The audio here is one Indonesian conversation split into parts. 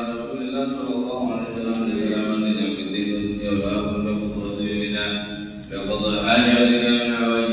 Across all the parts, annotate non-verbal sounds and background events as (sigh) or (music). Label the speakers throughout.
Speaker 1: رسول الله صلى الله عليه وسلم إلى من الدين يدركه ولا حول ولا قوة إلا بالله بقضاء من حوائج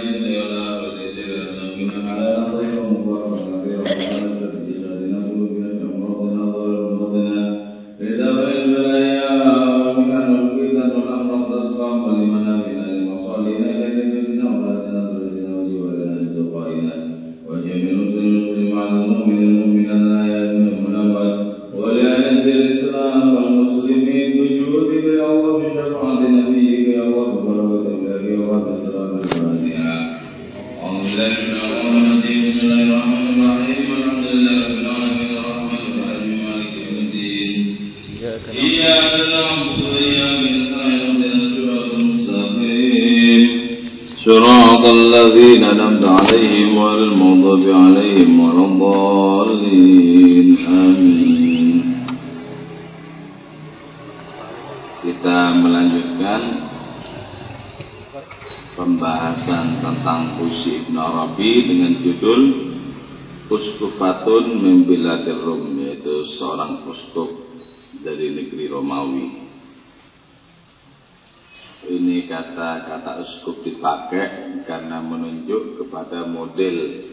Speaker 1: uskup dipakai karena menunjuk kepada model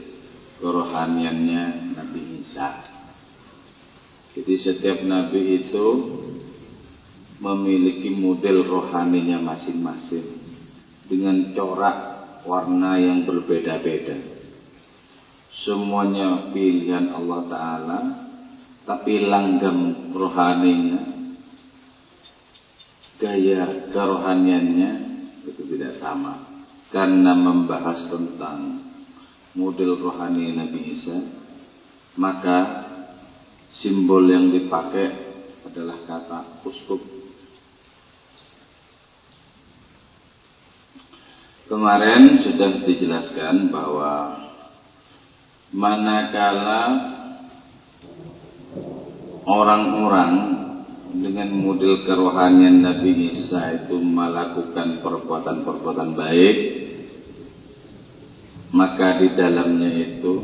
Speaker 1: kerohaniannya Nabi Isa. Jadi setiap nabi itu memiliki model rohaninya masing-masing dengan corak warna yang berbeda-beda. Semuanya pilihan Allah Ta'ala, tapi langgam rohaninya, gaya kerohaniannya itu tidak sama. Karena membahas tentang model rohani Nabi Isa, maka simbol yang dipakai adalah kata uskup Kemarin sudah dijelaskan bahwa manakala orang-orang dengan model kerohanian Nabi Isa itu melakukan perbuatan-perbuatan baik, maka di dalamnya itu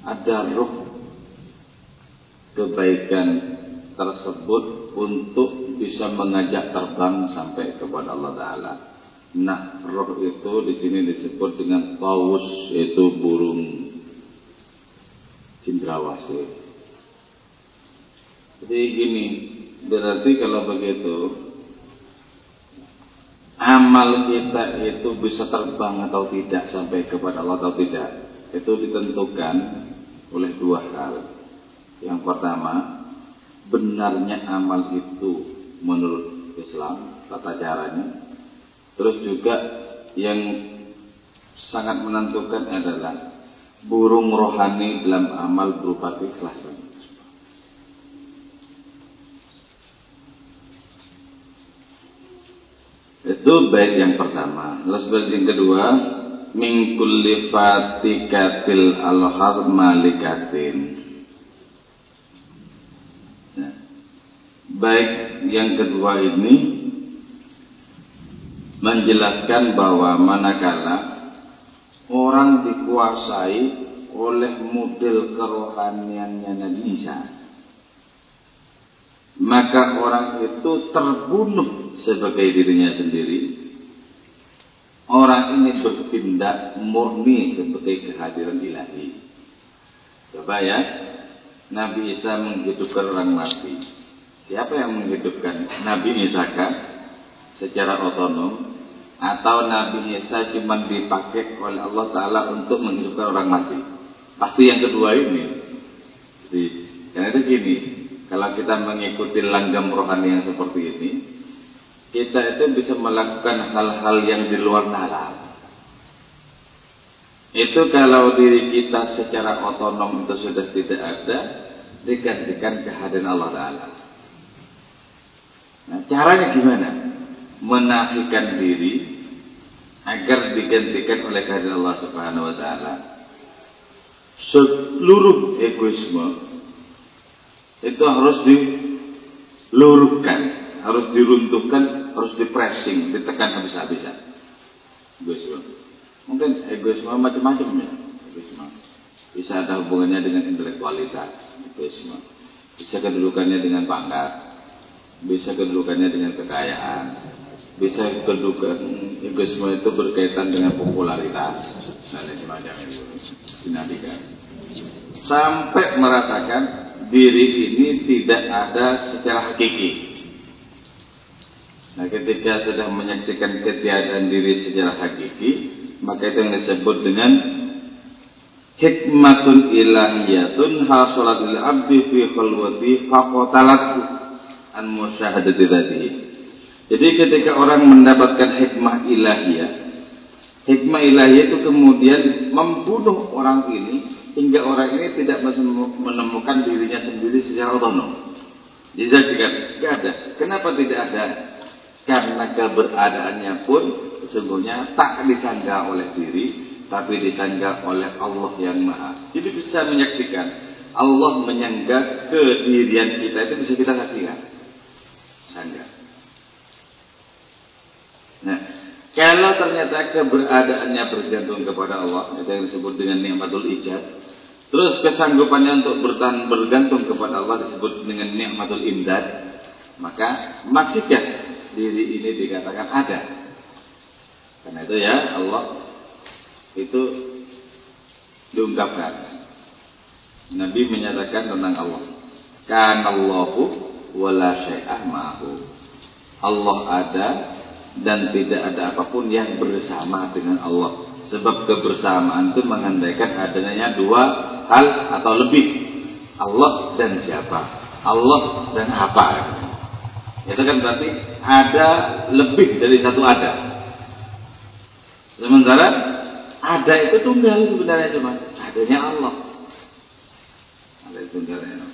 Speaker 1: ada roh kebaikan tersebut untuk bisa mengajak terbang sampai kepada Allah Taala. Nah, roh itu di sini disebut dengan paus yaitu burung cendrawasih. Jadi gini, berarti kalau begitu amal kita itu bisa terbang atau tidak sampai kepada Allah atau tidak itu ditentukan oleh dua hal. Yang pertama, benarnya amal itu menurut Islam tata caranya Terus juga yang sangat menentukan adalah burung rohani dalam amal berupa keikhlasan. Itu baik yang pertama. Lalu baik yang kedua, min kulli fatikatil alhar malikatin. Nah, baik yang kedua ini menjelaskan bahwa manakala orang dikuasai oleh model kerohaniannya Nabi Isa maka orang itu terbunuh sebagai dirinya sendiri orang ini bertindak murni sebagai kehadiran ilahi. Coba ya Nabi Isa menghidupkan orang mati. Siapa yang menghidupkan Nabi Isa kan secara otonom atau Nabi Isa cuma dipakai oleh Allah Ta'ala untuk menghidupkan orang mati? Pasti yang kedua ini. Jadi karena itu gini kalau kita mengikuti langgam rohani yang seperti ini kita itu bisa melakukan hal-hal yang di luar nalar itu kalau diri kita secara otonom itu sudah tidak ada digantikan kehadiran Allah Ta'ala nah caranya gimana? menafikan diri agar digantikan oleh kehadiran Allah Subhanahu wa taala. Seluruh egoisme itu harus diluruhkan, harus diruntuhkan, harus dipressing, ditekan habis-habisan. Egoisme. Mungkin egoisme macam-macam ya. Egoisme. Bisa ada hubungannya dengan intelektualitas, egoisme. Bisa kedudukannya dengan pangkat, bisa kedudukannya dengan kekayaan, bisa kedudukan egoisme itu berkaitan dengan popularitas lain semacam itu dinadikan sampai merasakan diri ini tidak ada secara hakiki Nah ketika sudah menyaksikan ketiadaan diri secara hakiki Maka itu yang disebut dengan Hikmatun ilahiyatun hasolatil abdi fi khulwati faqotalatu An musyahadati dhatihi Jadi ketika orang mendapatkan hikmah ilahiyah Hikmah ilahiyah itu kemudian membunuh orang ini Hingga orang ini tidak menemukan dirinya sendiri secara otonom. Dijadikan, tidak ada. Kenapa tidak ada? Karena keberadaannya pun sesungguhnya tak disangka oleh diri, tapi disangka oleh Allah yang Maha. Jadi bisa menyaksikan Allah menyangka kedirian kita itu bisa kita saksikan. Sangka. Nah, kalau ternyata keberadaannya bergantung kepada Allah, itu yang disebut dengan nikmatul ijad. Terus kesanggupannya untuk bertahan bergantung kepada Allah disebut dengan nikmatul imdad. Maka masihkah diri ini dikatakan ada. Karena itu ya Allah itu diungkapkan. Nabi menyatakan tentang Allah. Kanallahu wala syai'ah ma'ahu. Allah ada dan tidak ada apa pun yang bersama dengan Allah. Sebab kebersamaan itu mengandaikan adanya dua hal atau lebih. Allah dan siapa? Allah dan apa? Itu kan berarti ada lebih dari satu ada. Sementara ada itu tunggal sebenarnya cuma adanya Allah. Ada tunggalnya.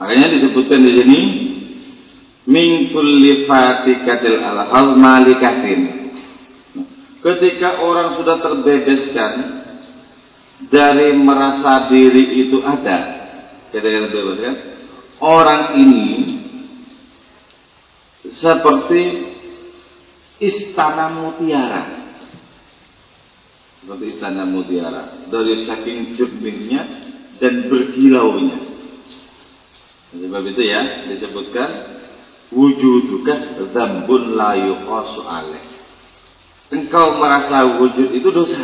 Speaker 1: Makanya disebutkan di sini min kulli fatikatil alhal malikatin. Ketika orang sudah terbebaskan dari merasa diri itu ada, ketika terbebaskan, orang ini seperti istana mutiara. Seperti istana mutiara. Dari saking jernihnya dan berkilaunya. Sebab itu ya disebutkan wujuduka dzambun la yuqasu alaih. Engkau merasa wujud itu dosa.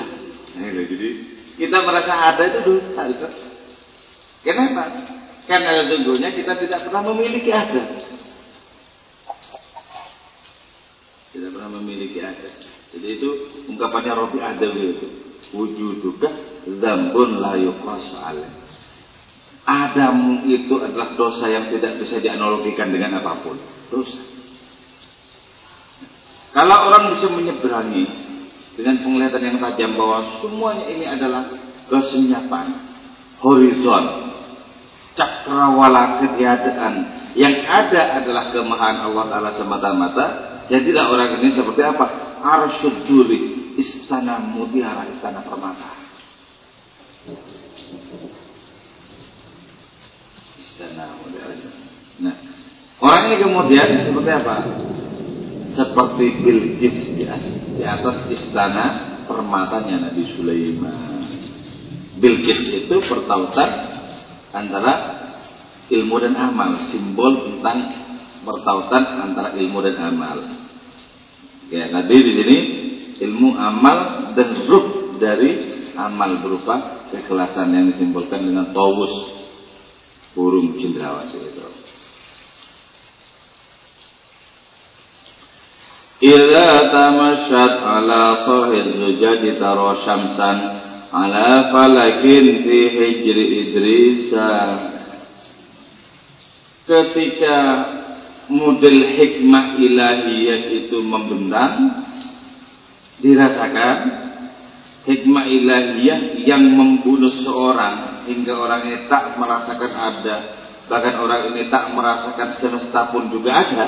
Speaker 1: Nah, jadi kita merasa ada itu dosa. Itu. Kenapa? Karena sesungguhnya kita tidak pernah memiliki ada. tidak pernah memiliki ada. Jadi itu ungkapannya Robi Adawi itu. Wujuduka zambun la yuqasu Adamu itu adalah dosa yang tidak bisa dianalogikan dengan apa pun. Dosa. Kalau orang bisa menyeberangi dengan penglihatan yang tajam bahwa semuanya ini adalah kesenyapan, horizon, cakrawala ketiadaan, yang ada adalah kemahan Allah Ta'ala semata-mata, Jadilah orang ini seperti apa? Arsyud duri, istana mutiara, istana permata. Istana mutiara. Nah, orang ini kemudian seperti apa? Seperti Bilqis di atas istana permatanya Nabi Sulaiman. Bilqis itu pertautan antara ilmu dan amal, simbol tentang pertautan antara ilmu dan amal. Ya, tadi di sini ilmu amal dan ruh dari amal berupa keikhlasan yang disimbolkan dengan tawus burung cendrawasih itu. Idza tamasyat ala sahil zujaj tara syamsan ala falakin fi hijri idrisa ketika model hikmah ilahiyah itu membentang dirasakan hikmah ilahiyah yang membunuh seorang hingga orang ini tak merasakan ada. Bahkan orang ini tak merasakan semesta pun juga ada.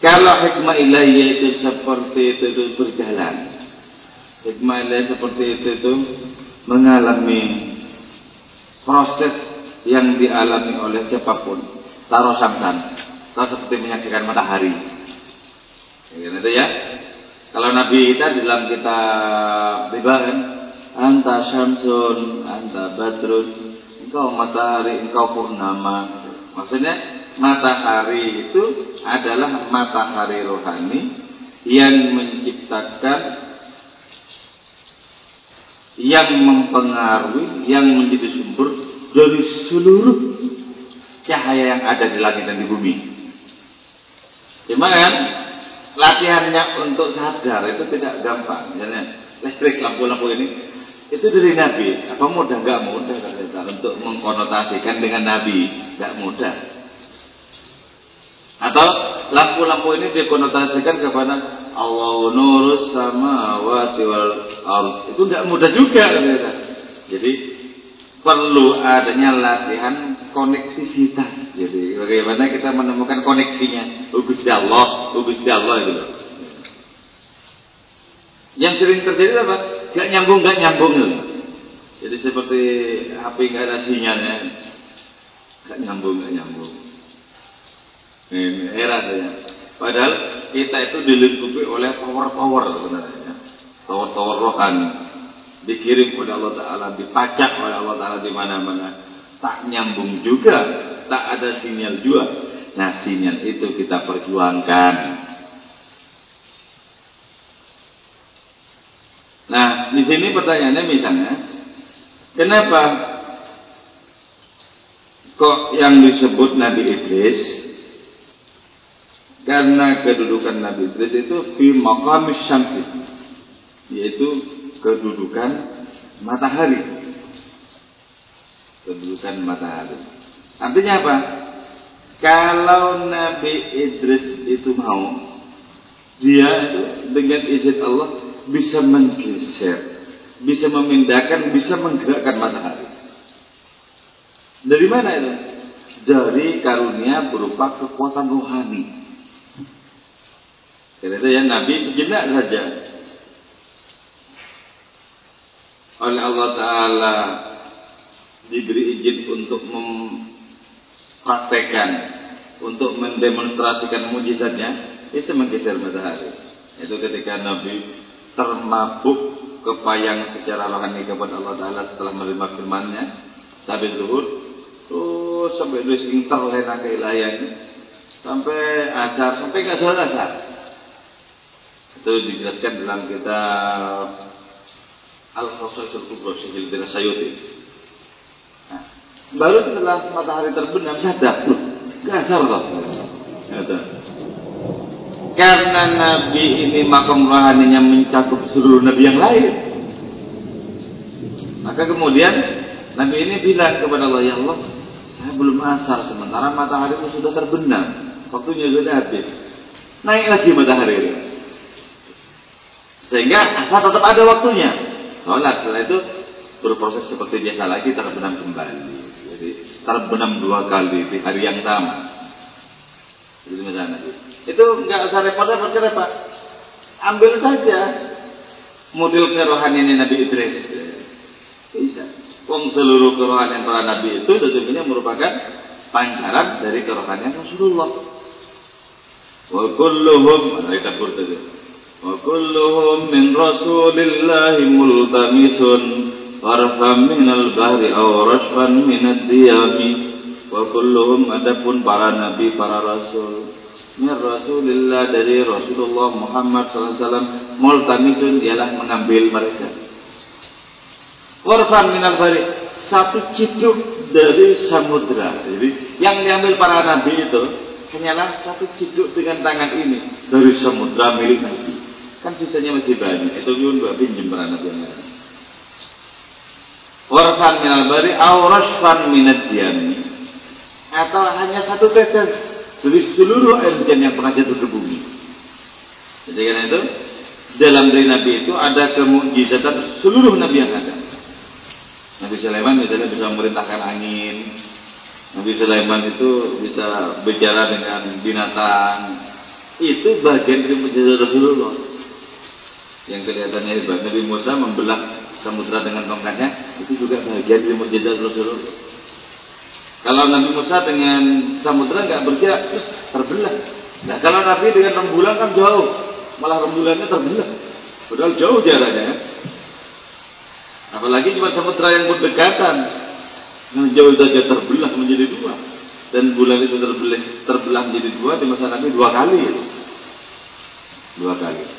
Speaker 1: Kalau hikmah ilahiyah itu seperti itu, itu berjalan. Hikmah ilahiyah seperti itu, itu mengalami proses yang dialami oleh siapa pun. Taruh samsan. Atau seperti menyaksikan matahari. Itu ya? Kalau Nabi kita di dalam kitab riba kan? Anta syamsun, anta badrun, engkau matahari, engkau purnama. Maksudnya matahari itu adalah matahari rohani yang menciptakan yang mempengaruhi, yang menjadi dari seluruh cahaya yang ada di langit dan di bumi. Cuma kan latihannya untuk sadar itu tidak gampang. Misalnya listrik lampu-lampu ini itu dari Nabi. Apa mudah? Gak mudah untuk mengkonotasikan dengan Nabi. Gak mudah. Atau lampu-lampu ini dikonotasikan kepada Allah nurus sama wal ard. Itu tidak mudah juga. Jadi perlu adanya latihan koneksivitas. Jadi bagaimana kita menemukan koneksinya. Oh Gusti Allah, oh Gusti Allah itu Yang sering terjadi apa? Gak nyambung, gak nyambung. Jadi seperti HP gak ada sinyalnya. Gak nyambung, gak nyambung. Ini heran saya. Padahal kita itu dilingkupi oleh power-power sebenarnya. Power-power rohani. Dikirim oleh Allah Ta'ala, dipacak oleh Allah Ta'ala di mana-mana. Tak nyambung juga, tak ada sinyal juga. Nah sinyal itu kita perjuangkan. Nah di sini pertanyaannya misalnya, kenapa kok yang disebut Nabi Idris karena kedudukan Nabi Idris itu fi maqamis syamsi yaitu kedudukan matahari. Kedudukan matahari. Artinya apa? Kalau Nabi Idris itu mau dia itu dengan izin Allah bisa menggeser, bisa memindahkan, bisa menggerakkan matahari. Dari mana itu? Dari karunia berupa kekuatan rohani. Karena itu ya Nabi sejenak saja oleh Allah Ta'ala diberi izin untuk mempraktekkan untuk mendemonstrasikan mujizatnya bisa menggeser matahari. Itu ketika Nabi termabuk kepayang secara rohani kepada Allah Ta'ala setelah menerima firmannya sampai zuhur terus sampai dua sing terlena keilahiannya sampai ajar sampai nggak sholat ajar itu dijelaskan dalam kitab Al-Khasaisul Kubra Syekh bin Sayyuti. Nah, baru setelah matahari terbenam sadar, gasar toh. Karena Nabi ini makam rohaninya mencakup seluruh Nabi yang lain. Maka kemudian Nabi ini bilang kepada Allah, Ya Allah, saya belum asar sementara matahari itu sudah terbenam. Waktunya sudah habis. Naik lagi matahari itu. Sehingga asal tetap ada waktunya. Sholat setelah itu berproses seperti biasa lagi terbenam kembali. Jadi terbenam dua kali di hari yang sama. Jadi misalnya itu nggak usah repot-repot kenapa? Ambil saja model kerohanian Nabi Idris. Bisa. Wong seluruh kerohanian para nabi itu sesungguhnya merupakan pancaran dari kerohanian Rasulullah. Wa kulluhum kita وكلهم من رسول الله ملتمس طرفا من البحر أو رشفا من الديام وكلهم adapun para nabi para rasul min Rasulillah dari Rasulullah Muhammad SAW multamisun ialah mengambil mereka Warfan minal bari satu ciduk dari samudra jadi yang diambil para nabi itu hanyalah satu ciduk dengan tangan ini dari samudra milik nabi Kan sisanya masih banyak. Itu buat pinjam para nabi yang lain. Warfan minal bari aurashfan minat diami. Atau hanya satu tetes dari seluruh air hujan yang pernah jatuh ke bumi. Jadi karena itu dalam diri Nabi itu ada kemujizatan seluruh Nabi yang ada. Nabi Sulaiman misalnya bisa memerintahkan angin. Nabi Sulaiman itu bisa bicara dengan binatang. Itu bagian dari mujizat Rasulullah yang kelihatannya hebat. Nabi Musa membelah samudra dengan tongkatnya itu juga bagian dari mujizat Rasulullah. Kalau Nabi Musa dengan samudra nggak bergerak terus terbelah. Nah kalau Nabi dengan rembulan kan jauh, malah rembulannya terbelah. Padahal jauh jaraknya.
Speaker 2: Apalagi cuma samudra yang berdekatan. Yang jauh saja terbelah menjadi dua. Dan bulan itu terbelah, terbelah menjadi dua di masa Nabi dua kali. Dua kali.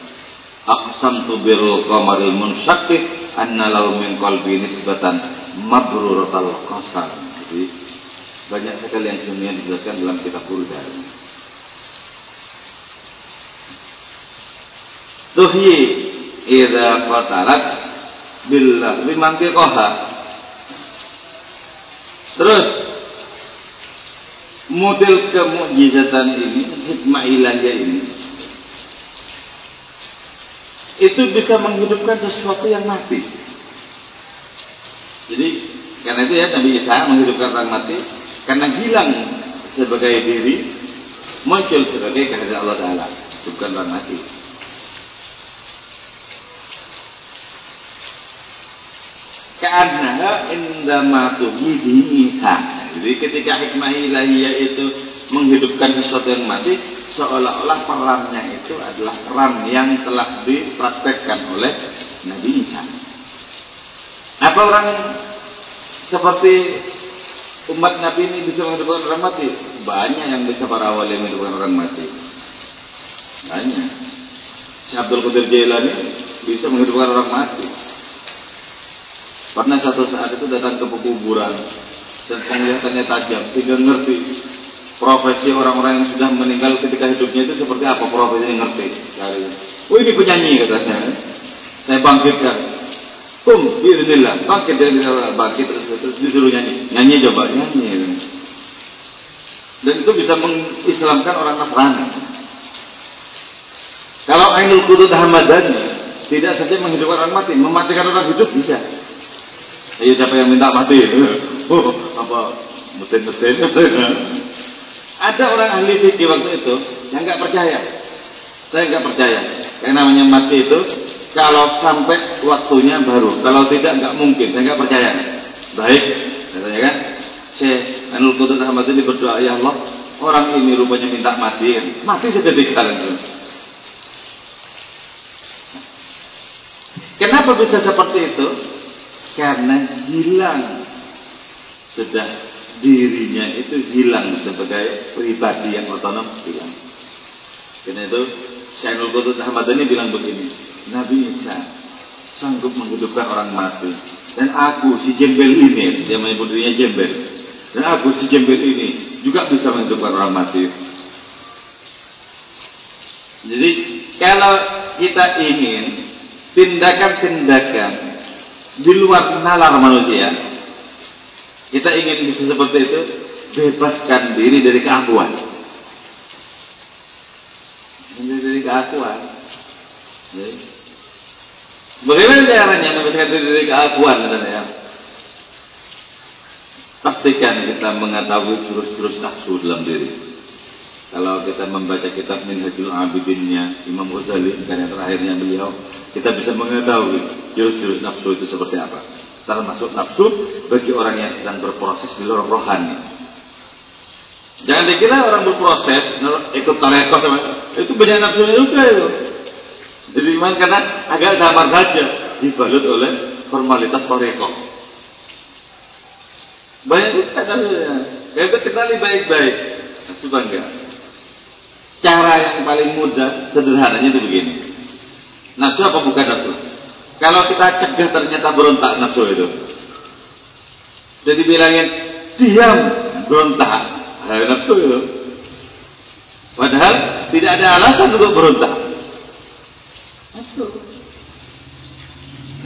Speaker 2: Aqsamtu bil qamaril munsyaqq anna lau min qalbi nisbatan mabruratal qasam. Jadi banyak sekali yang dunia dijelaskan dalam kitab Burda. Tuhyi idza qatalat billah bimantiqaha. Terus model kemujizatan ini, hikmah ilahiyah ini itu bisa menghidupkan sesuatu yang mati. Jadi karena itu ya Nabi Isa menghidupkan orang mati karena hilang sebagai diri muncul sebagai kehadiran Allah Taala bukan orang mati. Karena indama tuhidi Isa. Jadi ketika hikmah ilahiyah itu menghidupkan sesuatu yang mati, seolah-olah perannya itu adalah peran yang telah dipraktekkan oleh Nabi Isa. Apa orang seperti umat Nabi ini bisa menghidupkan orang mati? Banyak yang bisa para wali menghidupkan orang mati. Banyak. Syekh Abdul Qadir Jailani bisa menghidupkan orang mati. Pernah satu saat itu datang ke pekuburan dan penglihatannya tajam, tidak ngerti profesi orang-orang yang sudah meninggal ketika hidupnya itu seperti apa? Profesi yang ngerti. Dari oh ini penyanyi katanya. Saya bangkitkan. Kum bismillah. Bangkit dari bangkit terus, terus disuruh nyanyi. Nyanyi coba nyanyi. Dan itu bisa mengislamkan orang Nasrani. Kalau Ainul Qudud Hamadani tidak saja menghidupkan orang mati mematikan orang hidup bisa. Ayo siapa yang minta mati? (laughs) Oh apa? Mesin-mesin (laughs) ada orang ahli fikih waktu itu yang nggak percaya. Saya nggak percaya. Yang namanya mati itu kalau sampai waktunya baru, kalau tidak nggak mungkin. Saya nggak percaya. Baik, katanya kan. Syekh Anul Qudud Ahmad ini berdoa, ya Allah, orang ini rupanya minta mati. Mati sedetik sekarang itu. Kenapa bisa seperti itu? Karena hilang sudah dirinya itu hilang sebagai pribadi yang otonom hilang. Karena itu Syainul Qutut Ahmad ini bilang begini, Nabi Isa sanggup menghidupkan orang mati. Dan aku si jembel ini, dia menyebut dirinya jembel. Dan aku si jembel ini juga bisa menghidupkan orang mati. Jadi kalau kita ingin tindakan-tindakan di luar nalar manusia, kita ingin bisa seperti itu, bebaskan diri dari keakuan. Dari keakuan. Bagaimana caranya membebaskan diri dari keakuan? Ya? Pastikan kita mengetahui jurus-jurus nafsu dalam diri. Kalau kita membaca kitab Minhajul Abidinnya Imam Ghazali karya terakhirnya beliau, kita bisa mengetahui jurus-jurus nafsu itu seperti apa termasuk nafsu bagi orang yang sedang berproses di luar rohani. Jangan dikira orang berproses ikut tarekat itu banyak nafsu juga itu. Jadi iman karena agak sabar saja dibalut oleh formalitas tarekat. Banyak juga nafsunya. Kita kenali baik-baik. Coba enggak. Cara yang paling mudah sederhananya itu begini. Nafsu apa bukan nafsu? Kalau kita cegah ternyata berontak nafsu itu. Jadi bilangin diam berontak nah, nafsu itu. Padahal tidak ada alasan untuk berontak. Nafsu.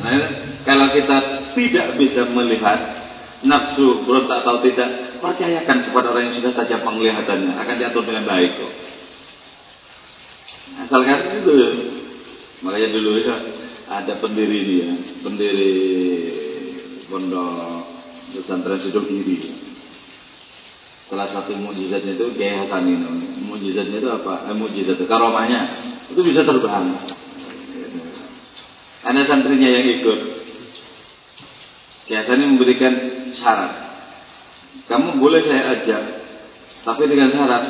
Speaker 2: Nah, kalau kita tidak bisa melihat nafsu berontak atau tidak, percayakan kepada orang yang sudah tajam penglihatannya akan diatur dengan baik kok. Asalkan itu, makanya dulu ya ada pendiri dia, pendiri pondok pesantren Sidogiri. Salah satu mujizatnya itu Kiai Hasanin. Mujizatnya itu apa? Eh, mujizat karomahnya itu bisa terbang. Ada santrinya yang ikut. Kiai memberikan syarat. Kamu boleh saya ajak, tapi dengan syarat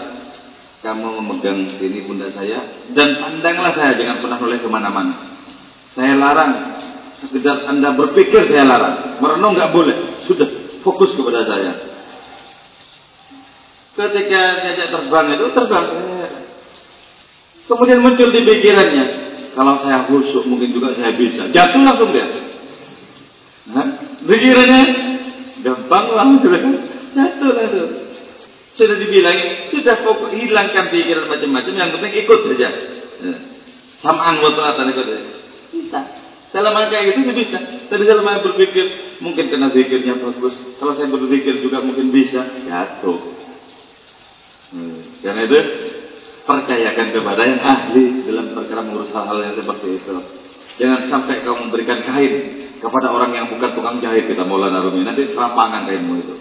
Speaker 2: kamu memegang sini pundak saya dan pandanglah saya jangan pernah oleh ke mana-mana. Saya larang Sekedar Anda berpikir saya larang. Merenung nggak boleh. Sudah fokus kepada saya. Ketika diajak terbang itu terbang. Kemudian muncul di pikirannya, kalau saya khusyuk mungkin juga saya bisa. Jatuh langsung dia. Pikirannya gampang lah, (laughs) jatuh langsung. Sudah dibilang, sudah pokok hilangkan pikiran macam-macam, yang penting ikut saja. Sama anggota tadi ikut Bisa. Selama kayak gitu bisa. Tapi selama berpikir, mungkin karena pikirnya bagus. Kalau saya berpikir juga mungkin bisa. Jatuh. Hmm. Karena itu percayakan kepada yang ahli dalam perkara mengurus hal-hal yang seperti itu. Jangan sampai kau memberikan kain kepada orang yang bukan tukang jahit kita Maulana Rumi. Nanti serampangan kainmu itu.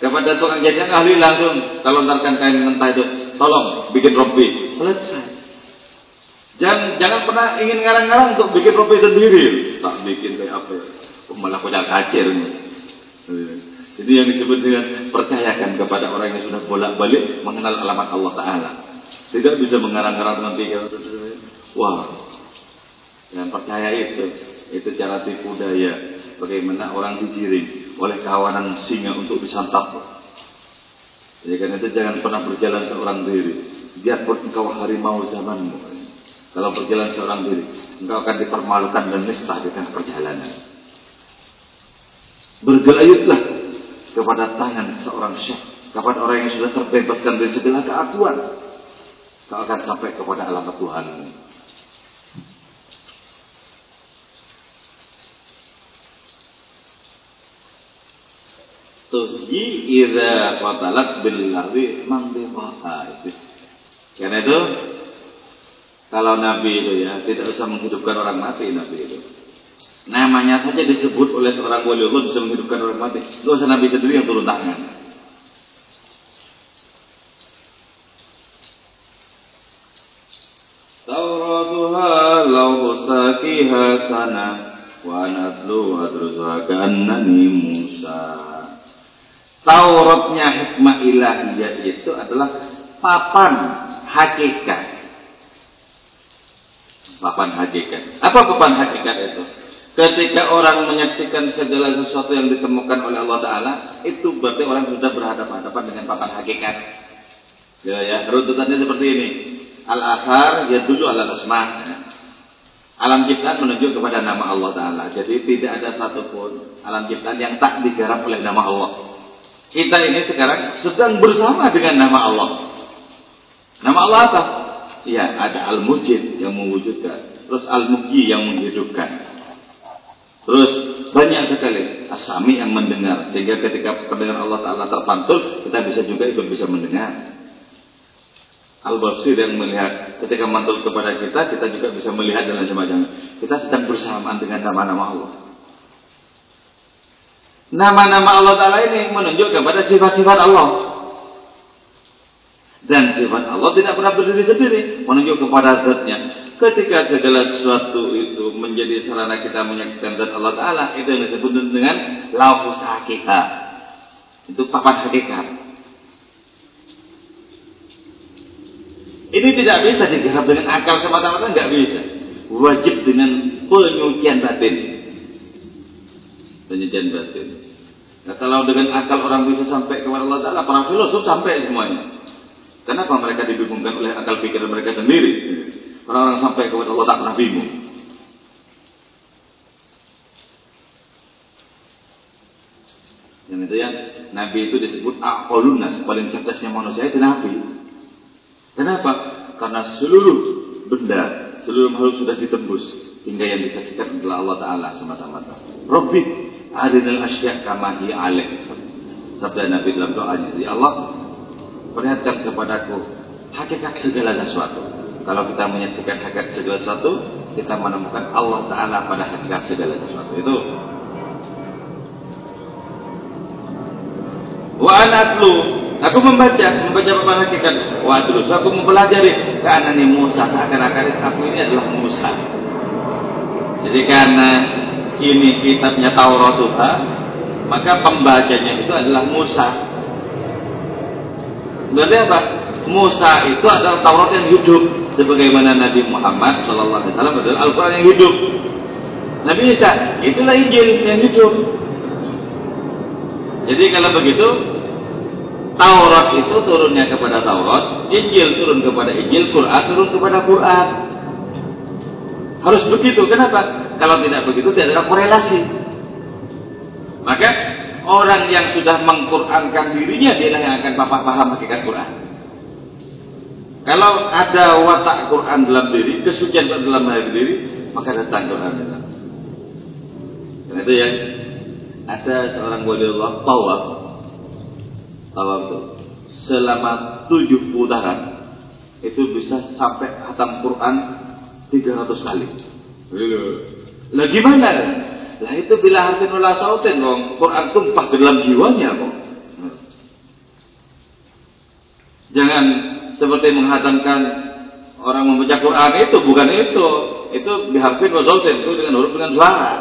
Speaker 2: Kepada tukang jahit yang ahli langsung kalau lontarkan kain mentah itu, tolong bikin rompi. Selesai. Jangan jangan pernah ingin ngarang-ngarang untuk bikin rompi sendiri. Tak bikin kayak apa ya. Malah kocak kacir. Jadi yang disebut dengan percayakan kepada orang yang sudah bolak-balik mengenal alamat Allah Ta'ala. Tidak bisa mengarang-arang dengan tiga. Wah, yang percaya itu, itu cara tipu daya. Bagaimana orang digiring oleh kawanan singa untuk disantap. Jadi karena itu jangan pernah berjalan seorang diri. Biarpun engkau harimau zamanmu. Kalau berjalan seorang diri, engkau akan dipermalukan dan nista di tengah perjalanan. Bergelayutlah kepada tangan seorang syekh, kepada orang yang sudah terbebaskan dari segala keakuan, kau akan sampai kepada alamat Tuhan. Tuhji idza fatalat bil ladhi itu. Karena itu kalau Nabi itu ya tidak usah menghidupkan orang mati Nabi itu. Namanya saja disebut oleh seorang wali Allah bisa menghidupkan orang mati. Itu usah Nabi sendiri yang turun tangan. Tauratuha lau sakiha sana wa natlu adrusa kanani Musa. Tauratnya hikmah ilahiyah itu adalah papan hakikat. Papan hakikat. Apa papan hakikat itu? Ketika orang menyaksikan segala sesuatu yang ditemukan oleh Allah Ta'ala, itu berarti orang sudah berhadapan-hadapan dengan papan hakikat. Ya, ya, runtutannya seperti ini. Al-akhar ya dulu al asma. Alam ciptaan menunjuk kepada nama Allah Ta'ala. Jadi tidak ada satupun alam ciptaan yang tak digarap oleh nama Allah. Kita ini sekarang sedang bersama dengan nama Allah. Nama Allah apa? Ya, ada Al-Mujid yang mewujudkan. Terus Al-Mugi yang menghidupkan. Terus banyak sekali asami yang mendengar sehingga ketika pendengar Allah Taala terpantul kita bisa juga ikut bisa mendengar. Al-Basir yang melihat ketika mantul kepada kita kita juga bisa melihat dan semacamnya. Kita sedang bersamaan dengan nama-nama Allah. Nama-nama Allah Taala ini menunjuk kepada sifat-sifat Allah. Dan sifat Allah tidak pernah berdiri sendiri, menunjuk kepada zatnya. Ketika segala sesuatu itu menjadi sarana kita menyaksikan zat Allah Ta'ala, itu yang disebut dengan laufus hakikat. Itu papan hakikat. Ini tidak bisa digarap dengan akal semata-mata, nggak bisa. Wajib dengan penyucian batin. Penyucian batin. Nah, kalau dengan akal orang bisa sampai kepada Allah Ta'ala, para filosof sampai semuanya. Kenapa mereka dibingungkan oleh akal pikiran mereka sendiri? Orang-orang sampai kepada Allah tak pernah bingung. Yang itu ya, Nabi itu disebut akolunas, paling cerdasnya manusia itu Nabi. Kenapa? Karena seluruh benda, seluruh makhluk sudah ditembus hingga yang disaksikan adalah Allah Taala semata-mata. Robbi adinal asya kama hi alaih. Sabda Nabi dalam doanya, ya Allah, perlihatkan kepadaku hakikat segala sesuatu. Kalau kita menyaksikan hakikat segala sesuatu, kita menemukan Allah Ta'ala pada hakikat segala sesuatu. Itu. Wa anatlu. Aku membaca, membaca apa hakikat. Wa terus aku mempelajari. Karena ini Musa, seakan-akan aku ini adalah Musa. Jadi karena kini kitabnya Taurat Tuhan, maka pembacanya itu adalah Musa. Berarti apa? Musa itu adalah Taurat yang hidup sebagaimana Nabi Muhammad Wasallam adalah Al-Quran yang hidup. Nabi Isa, itulah Injil yang hidup. Jadi kalau begitu, Taurat itu turunnya kepada Taurat, Injil turun kepada Injil, Quran turun kepada Quran. Harus begitu. Kenapa? Kalau tidak begitu tidak ada korelasi. Maka orang yang sudah mengqurankan dirinya dia yang akan papa paham hakikat Quran. Kalau ada watak Quran dalam diri, kesucian dalam diri, maka datang Quran itu ya, ada seorang wali Allah tawaf tawaf itu selama tujuh putaran itu bisa sampai hatam Quran 300 kali. Lah gimana? Lah itu bila harfin wala sautin dong. Quran tumpah ke dalam jiwanya kok. Jangan seperti menghatamkan orang membaca Quran itu bukan itu. Itu biharfin wa sautin itu dengan huruf dengan suara.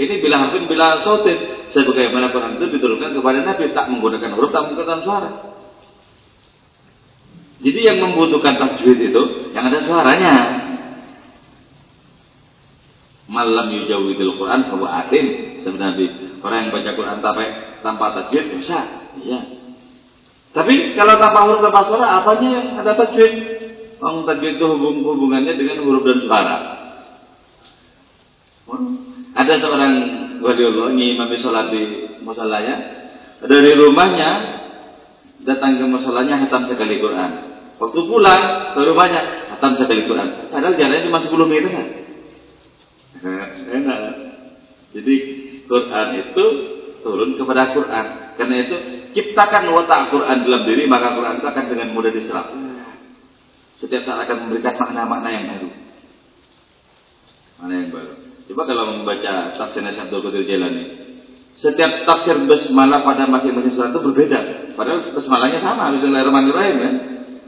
Speaker 2: Ini bila harfin bila sautin sebagaimana Quran itu diturunkan kepada Nabi tak menggunakan huruf tak menggunakan suara. Jadi yang membutuhkan tajwid itu yang ada suaranya. Malam yujawidil Quran bahwa atim sebenarnya orang yang baca Quran tanpa tanpa tajwid bisa, iya. Tapi kalau tanpa huruf tanpa suara apanya yang ada tajwid? Orang tajwid itu hubung hubungannya dengan huruf dan suara. Ada seorang waliullah ngimami sholat di musolanya dari rumahnya datang ke musolanya hatam sekali Quran. Waktu pulang ke rumahnya hatam sekali Quran. Padahal jalannya cuma 10 meter. Enak. Jadi Quran itu turun kepada Quran. Karena itu ciptakan watak Quran dalam diri maka Quran itu akan dengan mudah diserap. Setiap saat akan memberikan makna-makna yang baru. Mana yang baru? Coba kalau membaca tafsir Abdul Qadir Jailani, setiap tafsir basmalah pada masing-masing surat itu berbeda. Padahal basmalahnya sama, Bismillahirrahmanirrahim ya.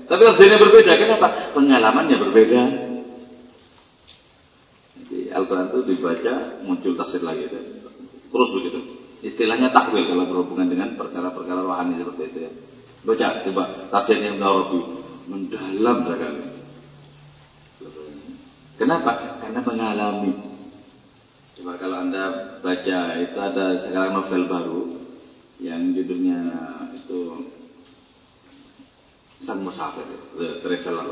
Speaker 2: Tapi tafsirnya berbeda. Kenapa? Pengalamannya berbeda. Al-Quran itu dibaca, muncul tafsir lagi. Terus begitu. Istilahnya takwil kalau berhubungan dengan perkara-perkara rohani seperti itu ya. Baca, coba tafsirnya Ibn Arabi. Mendalam sekali. Kenapa? Karena mengalami. Coba kalau Anda baca, itu ada sekarang novel baru yang judulnya itu Sang Musafir, The Traveler.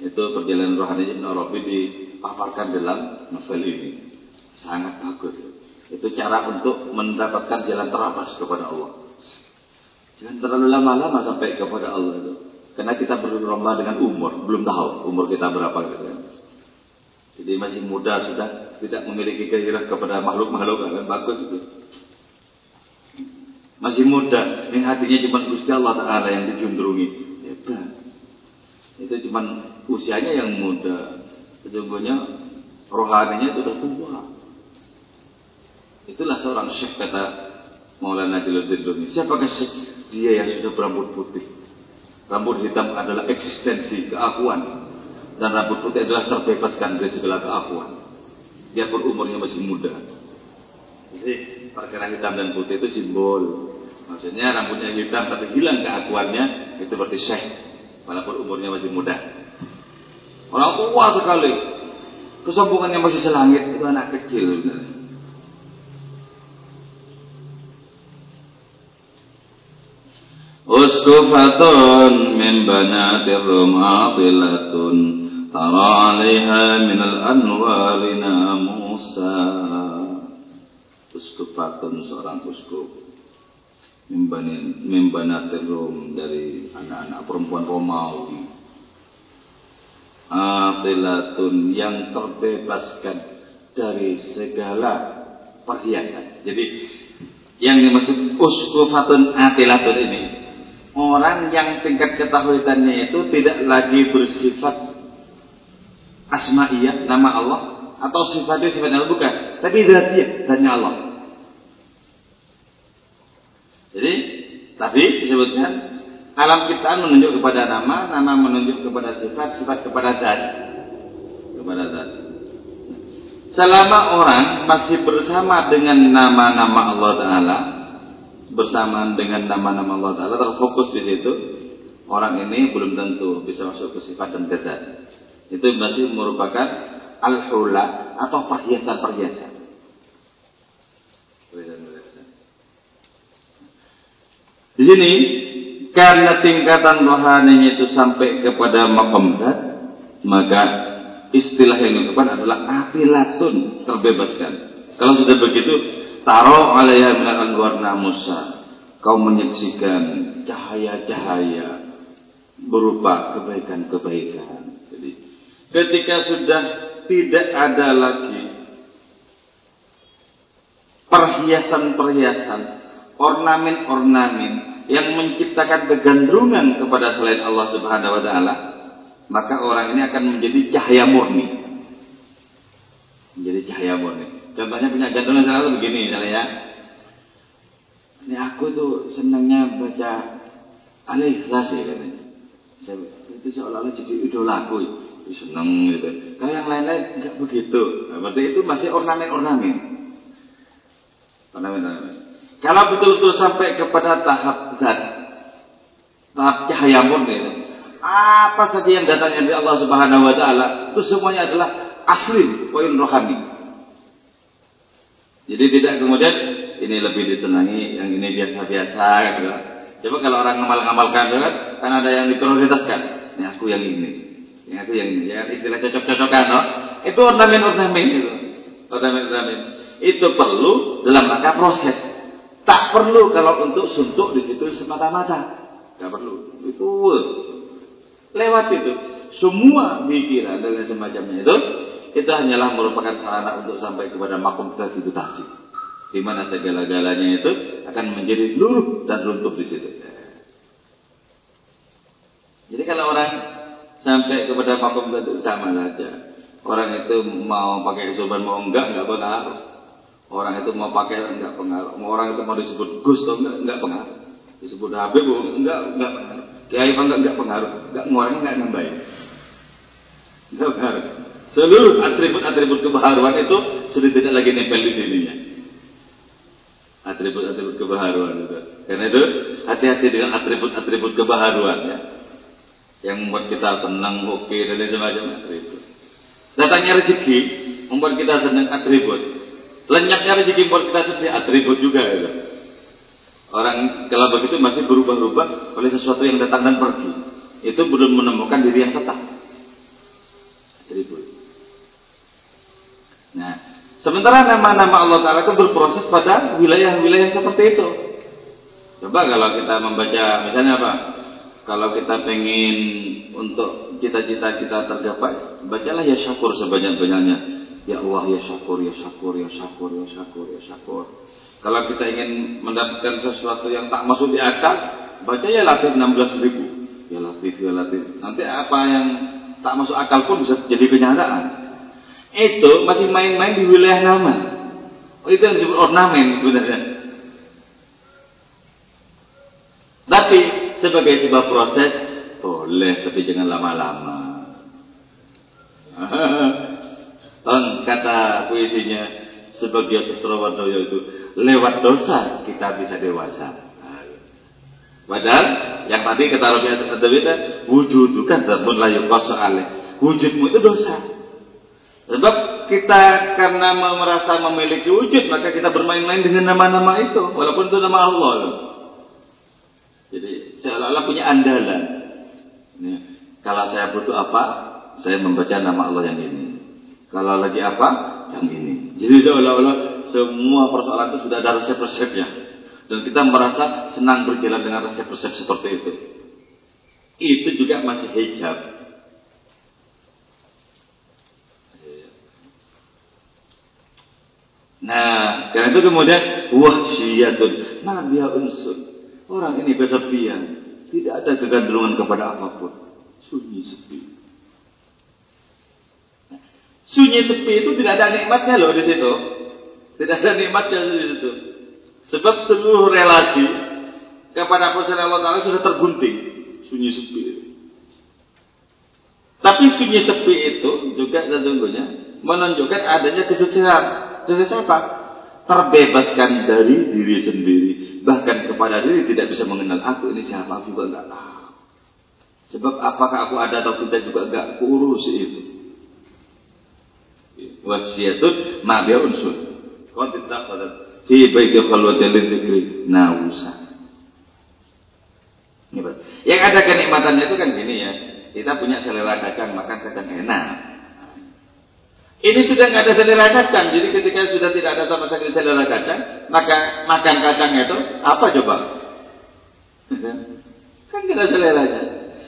Speaker 2: Itu perjalanan rohani Ibn Arabi dipaparkan dalam novel ini. Sangat bagus. Itu cara untuk mendapatkan jalan terapas kepada Allah. Jangan terlalu lama-lama sampai kepada Allah itu. Karena kita berlomba dengan umur, belum tahu umur kita berapa gitu ya. Jadi masih muda sudah tidak memiliki gairah kepada makhluk-makhluk kan bagus itu. Masih muda, yang hatinya cuma Gusti Allah Taala yang dijundrungi. Hebat. Itu cuma usianya yang muda. Sesungguhnya rohaninya sudah tua. Itulah seorang syekh kata Maulana Jalaluddin Rumi. Siapakah syekh? Dia yang sudah berambut putih. Rambut hitam adalah eksistensi keakuan dan rambut putih adalah terbebaskan dari segala keakuan. Dia umurnya masih muda. Jadi perkara hitam dan putih itu simbol. Maksudnya rambutnya hitam tapi hilang keakuannya itu berarti syekh walaupun umurnya masih muda. Orang tua sekali. Kesombongannya masih selangit itu anak kecil. Ustufatun min banatir rumatilatun Tara alaiha minal anwarina Musa Ustufatun seorang uskup Mimbanatir rum dari anak-anak perempuan Romawi Atilatun yang terbebaskan dari segala perhiasan. Jadi yang dimaksud uskufatun atilatun ini Orang yang tingkat ketahuitannya itu tidak lagi bersifat asma'iyah nama Allah atau sifatnya sifatnya Allah bukan. Tapi zatnya zatnya Allah. Jadi tapi disebutkan alam ciptaan menunjuk kepada nama, nama menunjuk kepada sifat, sifat kepada zat. Kepada zat. Selama orang masih bersama dengan nama-nama Allah Ta'ala, bersama dengan nama-nama Allah Ta'ala, terfokus di situ, orang ini belum tentu bisa masuk ke sifat dan zat. Itu masih merupakan al-hula atau perhiasan-perhiasan. Di sini karena tingkatan rohaninya itu sampai kepada makom maka istilah yang diucapkan adalah apilatun terbebaskan. Kalau sudah begitu, taruh alaiha minal anwar namusa. Kau menyaksikan cahaya-cahaya berupa kebaikan-kebaikan. Jadi ketika sudah tidak ada lagi perhiasan-perhiasan, ornamen-ornamen yang menciptakan kegandrungan kepada selain Allah Subhanahu wa taala, maka orang ini akan menjadi cahaya murni. Menjadi cahaya murni. Contohnya punya gandrungan selalu begini misalnya ya. Ini aku tuh senangnya baca Al-Ikhlas ya katanya. Itu seolah-olah jadi idolaku. Seneng gitu. Kalau yang lain-lain enggak begitu. Nah, berarti itu masih ornamen-ornamen. Ornamen-ornamen. Kalau betul-betul sampai kepada tahap zat, tahap cahaya murni, apa saja yang datangnya dari Allah Subhanahu Wa Taala itu semuanya adalah asli poin rohani. Jadi tidak kemudian ini lebih disenangi, yang ini biasa-biasa gitu. Coba kalau orang ngamal-ngamalkan kan, kan ada yang diprioritaskan. Ini aku yang ini, ini aku yang ini. Ya istilah cocok-cocokan, no? Itu ornamen-ornamen itu. Ornamen-ornamen. Itu perlu dalam rangka proses. Tak perlu kalau untuk suntuk di situ semata-mata. Tak perlu. Itu lewat itu. Semua pikiran dan semacamnya itu itu hanyalah merupakan sarana untuk sampai kepada makom itu tadi di mana segala-galanya itu akan menjadi luruh dan runtuh di situ. Jadi kalau orang sampai kepada makom itu sama saja. Orang itu mau pakai soban mau enggak enggak pengaruh. Orang itu mau pakai enggak pengaruh. Orang itu mau disebut Gus atau enggak enggak pengaruh. Disebut Habib enggak enggak pengaruh. Kiai enggak enggak pengaruh. Enggak orangnya enggak nambahin. Enggak pengaruh. Seluruh atribut-atribut kebaharuan itu sudah tidak lagi nempel di sininya atribut-atribut kebaharuan itu. Karena itu hati-hati dengan atribut-atribut kebaharuan ya. Yang membuat kita senang, oke dan lain semacam atribut. Datangnya rezeki membuat kita senang atribut. Lenyapnya rezeki membuat kita sedih atribut juga itu. Orang kalau begitu masih berubah-ubah oleh sesuatu yang datang dan pergi. Itu belum menemukan diri yang tetap. Atribut. Nah, Sementara nama-nama Allah Ta'ala itu berproses pada wilayah-wilayah seperti itu. Coba kalau kita membaca, misalnya apa? Kalau kita pengen untuk cita-cita kita tergapai, bacalah ya syakur sebanyak-banyaknya. Ya Allah, ya syakur, ya syakur, ya syakur, ya syakur, ya syakur. Kalau kita ingin mendapatkan sesuatu yang tak masuk di akal, baca ya latif 16 ribu. Ya latif, ya latif. Nanti apa yang tak masuk akal pun bisa jadi kenyataan itu masih main-main di wilayah nama. Oh, itu yang disebut ornamen sebenarnya. Tapi sebagai sebuah proses boleh, tapi jangan lama-lama. (laughs) kata puisinya sebagai sastrawardoyo itu lewat dosa kita bisa dewasa. Padahal yang tadi kata Rabi Adawita wujud kan pun layu aleh. Wujudmu itu dosa. Sebab kita karena merasa memiliki wujud, maka kita bermain-main dengan nama-nama itu, walaupun itu nama Allah. Jadi seolah-olah punya andalan. Ya. Kalau saya butuh apa, saya membaca nama Allah yang ini. Kalau lagi apa, yang ini. Jadi seolah-olah semua persoalan itu sudah ada resep-resepnya. Dan kita merasa senang berjalan dengan resep-resep seperti itu. Itu juga masih hijab. Nah, karena itu kemudian wahsyiyatun. Nah, dia unsur. Orang ini kesepian. Tidak ada kegandrungan kepada apa pun. Sunyi sepi. Sunyi sepi itu tidak ada nikmatnya loh di situ. Tidak ada nikmatnya di situ. Sebab seluruh relasi kepada Rasul Allah Taala sudah tergunting. Sunyi sepi itu. Tapi sunyi sepi itu juga sesungguhnya menunjukkan adanya kesucian dari siapa? Terbebaskan dari diri sendiri. Bahkan kepada diri tidak bisa mengenal aku ini siapa aku juga enggak tahu. Sebab apakah aku ada atau tidak juga enggak kurus itu. Wasiatun ma biya unsur. Qad ittaqadat fi baiti khalwatin dzikri nawusa. Ini pas. Yang ada kenikmatannya itu kan gini ya. Kita punya selera kacang, makan kacang enak. Ini sudah nggak ada selera kacang, jadi ketika sudah tidak ada sama sekali selera kacang, maka makan kacang itu apa coba? (laughs) kan tidak seleranya.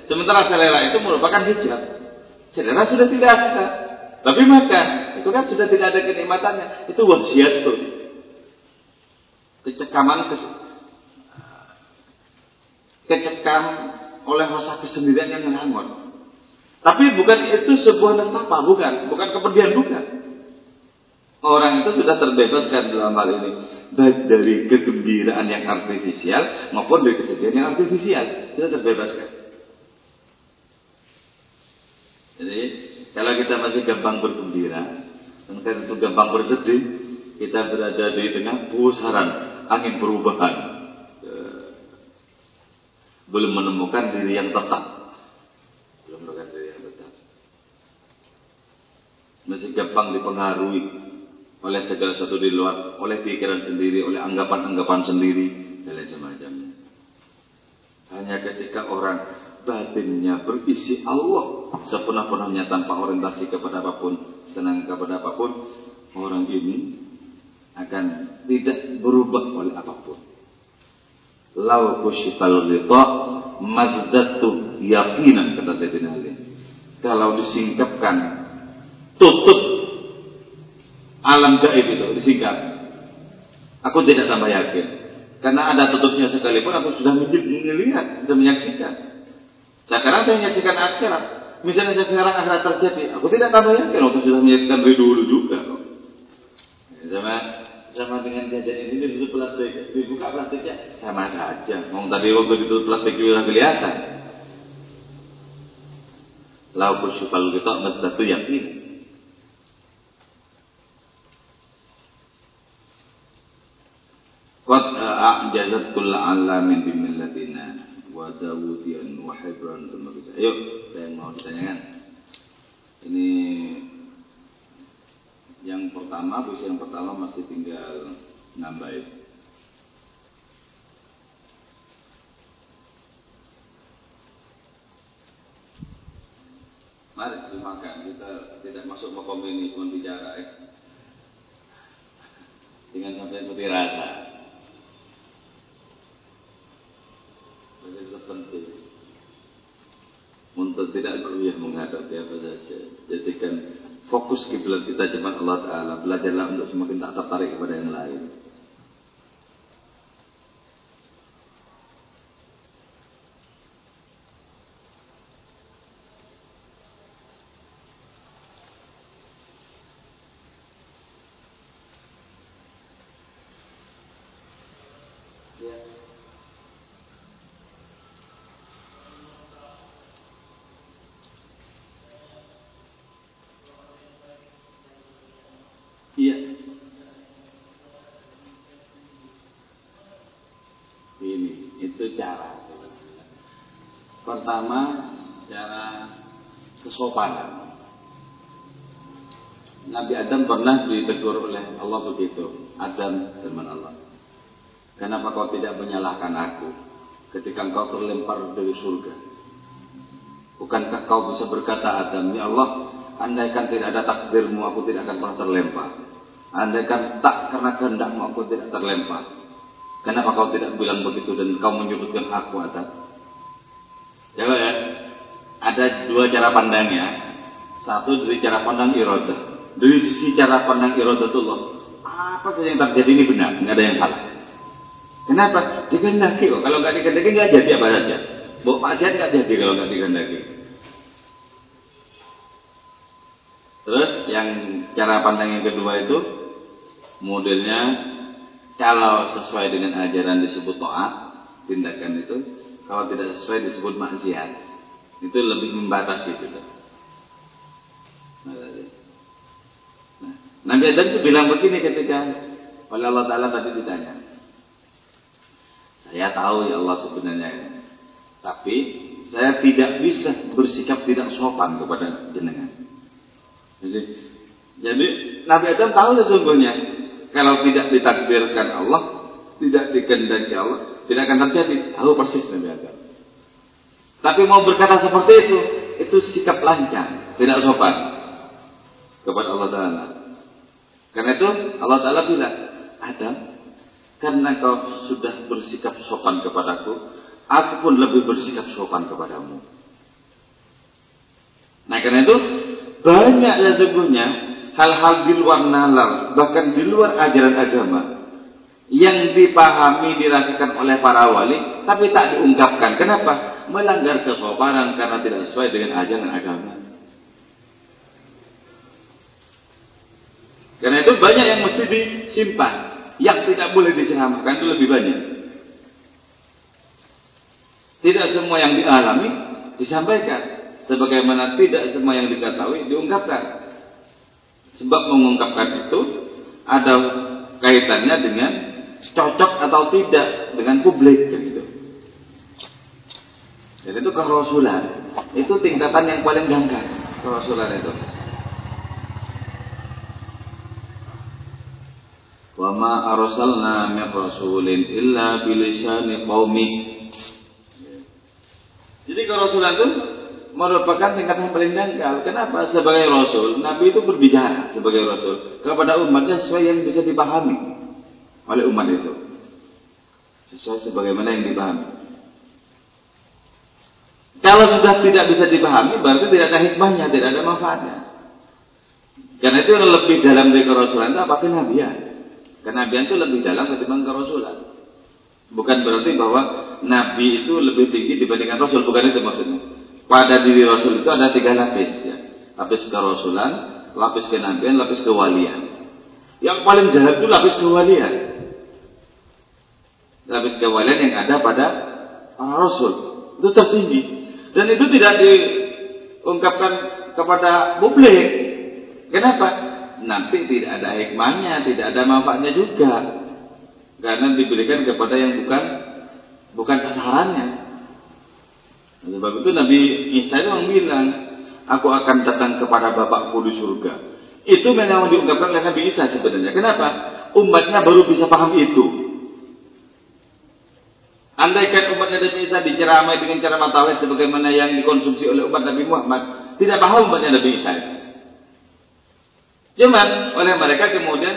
Speaker 2: Sementara selera itu merupakan hijab. Selera sudah tidak ada. Tapi makan, itu kan sudah tidak ada kenikmatannya. Itu wasiat tuh. Kecekaman kes kecekam oleh rasa kesendirian yang ngangon. Tapi bukan itu sebuah nestapa, bukan, bukan kepergian, bukan. Orang itu sudah terbebaskan dalam hal ini baik dari kegembiraan yang artifisial maupun dari kesedihan yang artifisial sudah terbebaskan. Jadi kalau kita masih gampang bergembira dan itu gampang bersedih, kita berada di tengah pusaran angin perubahan, eh, belum menemukan diri yang tetap, belum menemukan diri yang tetap, masih gampang dipengaruhi oleh segala sesuatu di luar, oleh pikiran sendiri, oleh anggapan-anggapan sendiri, dan lain semacamnya. Hanya ketika orang batinnya berisi Allah sepenuh-penuhnya tanpa orientasi kepada apa pun, senang kepada apa pun, orang ini akan tidak berubah oleh apa pun. Lau kushifal ridha mazdatu yakinan kata Sayyidina Ali. Kalau disingkapkan tutup alam gaib itu disingkap. Aku tidak tambah yakin. Karena ada tutupnya sekalipun aku sudah melihat, sudah menyaksikan. Sekarang saya menyaksikan akhirat. Misalnya sekarang akhirat terjadi, aku tidak tambah yakin. Aku sudah menyaksikan dari dulu juga. Sama sama dengan jajan ini ditutup plastik, dibuka plastiknya sama saja. Mau tadi waktu ditutup plastik sudah kelihatan. Lau bersyukal kita mesti yakin. Qad a'jazat kull alamin bi millatina wa dawudian wa hibran Ayo, saya mau ditanyakan. Ini yang pertama, puisi yang pertama masih tinggal nambahin. Mari dimakan, kita tidak masuk makom ini, cuma bicara ya. Dengan sampai putih rasa. Itu penting. Untuk tidak goyah menghadapi apa saja. Jadikan fokus kiblat kita cuma Allah Ta'ala. Belajarlah untuk semakin tak tertarik kepada yang lain. Iya. Ini, itu cara. Pertama, cara kesopanan. Nabi Adam pernah ditegur oleh Allah begitu. Adam firman Allah. Kenapa kau tidak menyalahkan aku ketika engkau terlempar dari surga? Bukankah kau bisa berkata Adam, Ya Allah, andaikan tidak ada takdirmu, aku tidak akan pernah terlempar. Andaikan tak karena kehendakmu, aku tidak terlempar. Kenapa kau tidak bilang begitu dan kau menyudutkan aku, Adam? Coba ya, ada dua cara pandangnya. Satu dari cara pandang iroda. Dari sisi cara pandang irodatullah, apa saja yang terjadi ini benar, nggak ada yang salah. Kenapa? Dikehendaki kok. Kalau nggak dikehendaki nggak jadi apa saja. Bok maksiat nggak jadi kalau nggak dikehendaki. Terus yang cara pandang yang kedua itu modelnya kalau sesuai dengan ajaran disebut taat tindakan itu, kalau tidak sesuai disebut maksiat. Itu lebih membatasi sudah. Nah, Nabi Adam itu bilang begini ketika oleh Allah Taala tadi ditanya, saya tahu ya Allah sebenarnya, tapi saya tidak bisa bersikap tidak sopan kepada jenengan. Jadi, jadi Nabi Adam tahu sesungguhnya kalau tidak ditakdirkan Allah, tidak dikehendaki Allah, tidak akan terjadi. Tahu persis Nabi Adam. Tapi mau berkata seperti itu, itu sikap lancang, tidak sopan kepada Allah Ta'ala. Karena itu Allah Ta'ala bilang, Adam, karena kau sudah bersikap sopan kepadaku, aku pun lebih bersikap sopan kepadamu. Nah karena itu banyak sesungguhnya hal-hal di luar nalar, bahkan di luar ajaran agama yang dipahami dirasakan oleh para wali tapi tak diungkapkan. Kenapa? Melanggar kesopanan karena tidak sesuai dengan ajaran agama. Karena itu banyak yang mesti disimpan, yang tidak boleh disamakan itu lebih banyak. Tidak semua yang dialami disampaikan, sebagaimana tidak semua yang diketahui diungkapkan. Sebab mengungkapkan itu ada kaitannya dengan cocok atau tidak dengan publik gitu. Jadi itu kerasulan. Itu tingkatan yang paling gangga kerasulan itu. Wa ma arsalna min rasulin illa bilisani qaumi. Jadi kerasulan itu merupakan tingkatan paling dangkal. Kenapa? Sebagai rasul, Nabi itu berbicara sebagai rasul kepada umatnya sesuai yang bisa dipahami oleh umat itu. Sesuai sebagaimana yang dipahami. Kalau sudah tidak bisa dipahami, berarti tidak ada hikmahnya, tidak ada manfaatnya. Karena itu lebih dalam dari kerasulan itu apa kenabian. Kenabian itu lebih dalam ketimbang kerasulan. Bukan berarti bahwa Nabi itu lebih tinggi dibandingkan Rasul, bukan itu maksudnya. Pada diri Rasul itu ada tiga lapis ya. Lapis kerasulan, lapis kenabian, lapis kewalian. Yang paling dalam itu lapis kewalian. Lapis kewalian yang ada pada para rasul. Itu tertinggi. Dan itu tidak diungkapkan kepada publik. Kenapa? Nanti tidak ada hikmahnya tidak ada manfaatnya juga. Karena diberikan kepada yang bukan bukan sasarannya sebab itu Nabi Isa itu bilang aku akan datang kepada Bapakku di surga. Itu memang diungkapkan oleh Nabi Isa sebenarnya. Kenapa? Umatnya baru bisa paham itu. Andaikan umat Nabi Isa diceramai dengan cara matawid sebagaimana yang dikonsumsi oleh umat Nabi Muhammad, tidak paham umatnya Nabi Isa. Cuman oleh mereka kemudian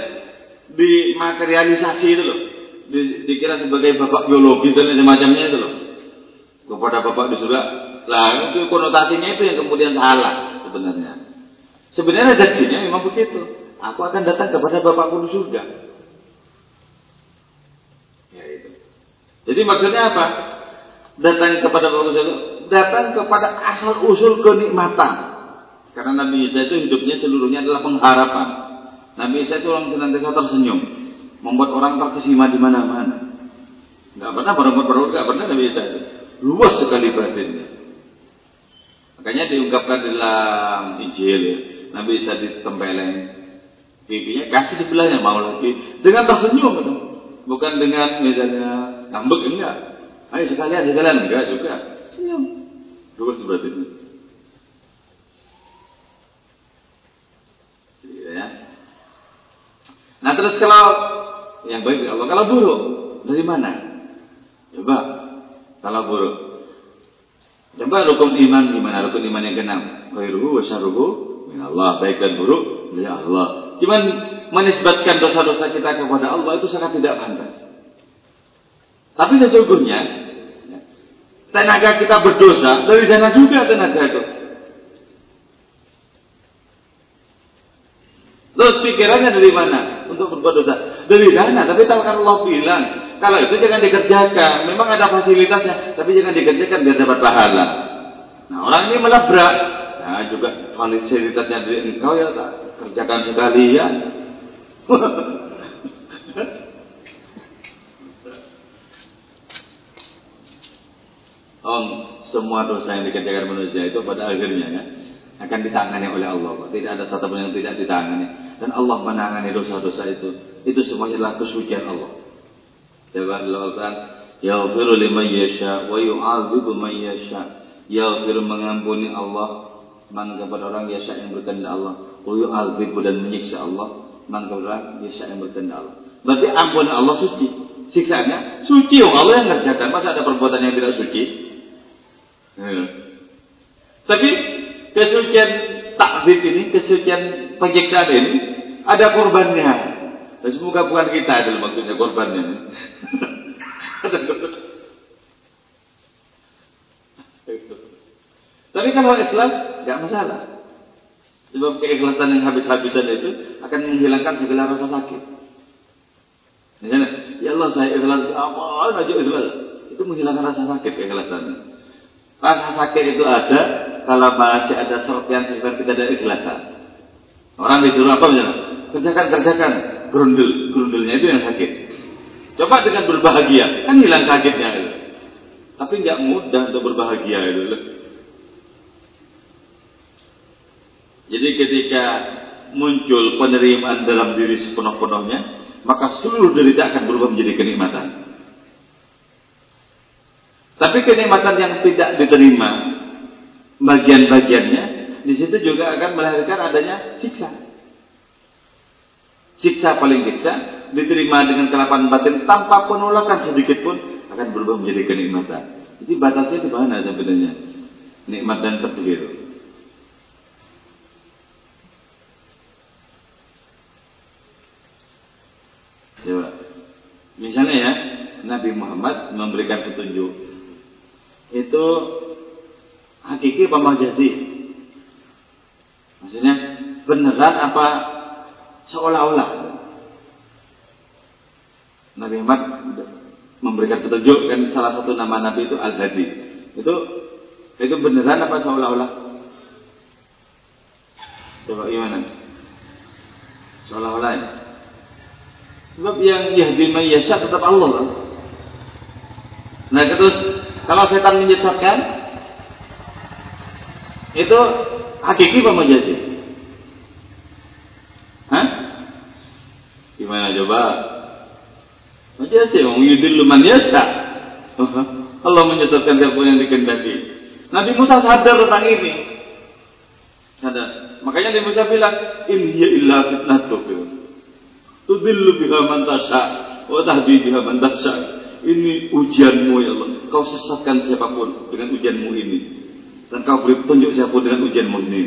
Speaker 2: dimaterialisasi itu loh, di, dikira sebagai bapak biologis dan semacamnya itu loh. Kepada bapak di surga, lah itu konotasinya itu yang kemudian salah sebenarnya. Sebenarnya janjinya memang begitu. Aku akan datang kepada bapakku di surga. Jadi maksudnya apa? Datang kepada Allah datang kepada asal usul kenikmatan. Karena Nabi Isa itu hidupnya seluruhnya adalah pengharapan. Nabi Isa itu orang senantiasa tersenyum, membuat orang terkesima di mana-mana. Gak pernah berbuat-berbuat, gak pernah Nabi Isa itu. Luas sekali batinnya. Makanya diungkapkan dalam Injil ya. Nabi Isa ditempeleng. Pipinya kasih sebelahnya mau lagi. Dengan tersenyum. Bukan dengan misalnya ngambek enggak. Ayo sekalian sekalian. Enggak juga. Senyum. Dua seperti itu ya. Nah terus kalau yang baik Allah. Kalau buruk dari mana? Coba kalau buruk coba rukun iman gimana rukun iman yang keenam khairuhu wa syarruhu min Allah baik dan buruk dari Allah cuman menisbatkan dosa-dosa kita kepada Allah itu sangat tidak pantas tapi sesungguhnya tenaga kita berdosa dari sana juga tenaga itu. Terus pikirannya dari mana untuk berbuat dosa? Dari sana. Tapi kalau Allah bilang, kalau itu jangan dikerjakan. Memang ada fasilitasnya, tapi jangan dikerjakan biar dapat pahala. Nah orang ini melabrak. Nah juga fasilitasnya dari engkau ya tak kerjakan sekalian. (laughs) Om, semua dosa yang dikerjakan manusia itu pada akhirnya ya, akan ditangani oleh Allah. Tidak ada satu pun yang tidak ditangani. Dan Allah menangani dosa-dosa itu. Itu semuanya adalah kesucian Allah. Ta'ala, Yaghfiru liman yasha wa yu'adzibu man yasha. Yaghfiru mengampuni Allah man kepada orang yasha yang berkehendak Allah. Wa yu'adzibu dan menyiksa Allah man kepada orang yasha yang berkehendak Allah. Berarti ampun Allah suci. Siksanya suci Allah yang ngerjakan. Masa ada perbuatan yang tidak suci? Ya. Tapi kesucian takbir ini, kesucian penciptaan ini ada korbannya. Dan semoga bukan kita itu maksudnya korbannya. Tapi kalau ikhlas, nggak masalah. Sebab keikhlasan yang habis-habisan itu akan menghilangkan segala rasa sakit. Misalnya, ya Allah saya ikhlas, apa aja ikhlas. Itu menghilangkan rasa sakit keikhlasan. Rasa sakit itu ada kalau masih ada serpian-serpian kita ada ikhlasan. Orang disuruh apa misalnya? Kerjakan, kerjakan. Grundel, grundelnya itu yang sakit. Coba dengan berbahagia, kan hilang sakitnya itu. Tapi nggak mudah untuk berbahagia itu. Jadi ketika muncul penerimaan dalam diri sepenuh-penuhnya, maka seluruh derita akan berubah menjadi kenikmatan. Tapi kenikmatan yang tidak diterima bagian-bagiannya, di situ juga akan melahirkan adanya siksa. Siksa paling siksa diterima dengan kelapan batin tanpa penolakan sedikit pun akan berubah menjadi kenikmatan. Jadi batasnya di mana sebenarnya? Nikmat dan takdir. Coba. Misalnya ya, Nabi Muhammad memberikan petunjuk. Itu hakiki apa? Maksudnya beneran apa seolah-olah? Nabi Muhammad memberikan petunjuk kan salah satu nama Nabi itu Al-Hadi. Itu itu beneran apa seolah-olah? Coba gimana? Seolah-olah ya? Sebab yang yahdi mayyasha tetap Allah lah. Nah terus kalau setan menyesatkan itu hakiki apa majazi? Gimana coba? Majazi, wong yudillu man yasha. (laughs) Allah menyesatkan siapa yang dikehendaki. Nabi Musa sadar tentang ini. Sadar. Makanya Nabi Musa bilang, "In hiya illa fitnatuh." Tudillu biha man tasha wa tahdi biha man tasha. Ini ujianmu ya Allah. Kau sesatkan siapa pun dengan ujianmu ini. Dan kau beri petunjuk siapa pun dengan ujianmu ini.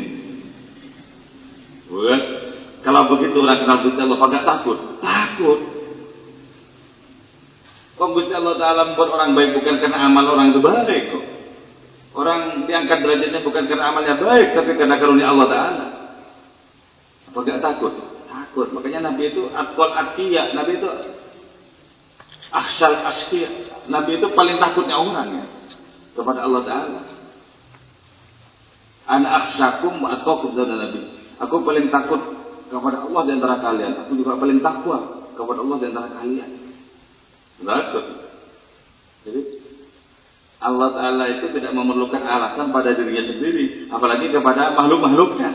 Speaker 2: Bukan? Kalau begitu orang kenal Gusti Allah, apa takut? Takut. Kok Gusti Allah Ta'ala membuat orang baik bukan karena amal orang itu baik kok. Orang diangkat derajatnya bukan karena amalnya baik, tapi karena karunia Allah Ta'ala. Apa gak takut? Takut. Makanya Nabi itu atkol atkiya. Nabi itu aksal askia. Nabi itu paling takutnya orang ya. Kepada Allah Ta'ala. Ana aksyakum wa atqakum Nabi. Aku paling takut kepada Allah di antara kalian. Aku juga paling takwa kepada Allah di antara kalian. Takut. Jadi Allah Ta'ala itu tidak memerlukan alasan pada dirinya sendiri. Apalagi kepada makhluk-makhluknya.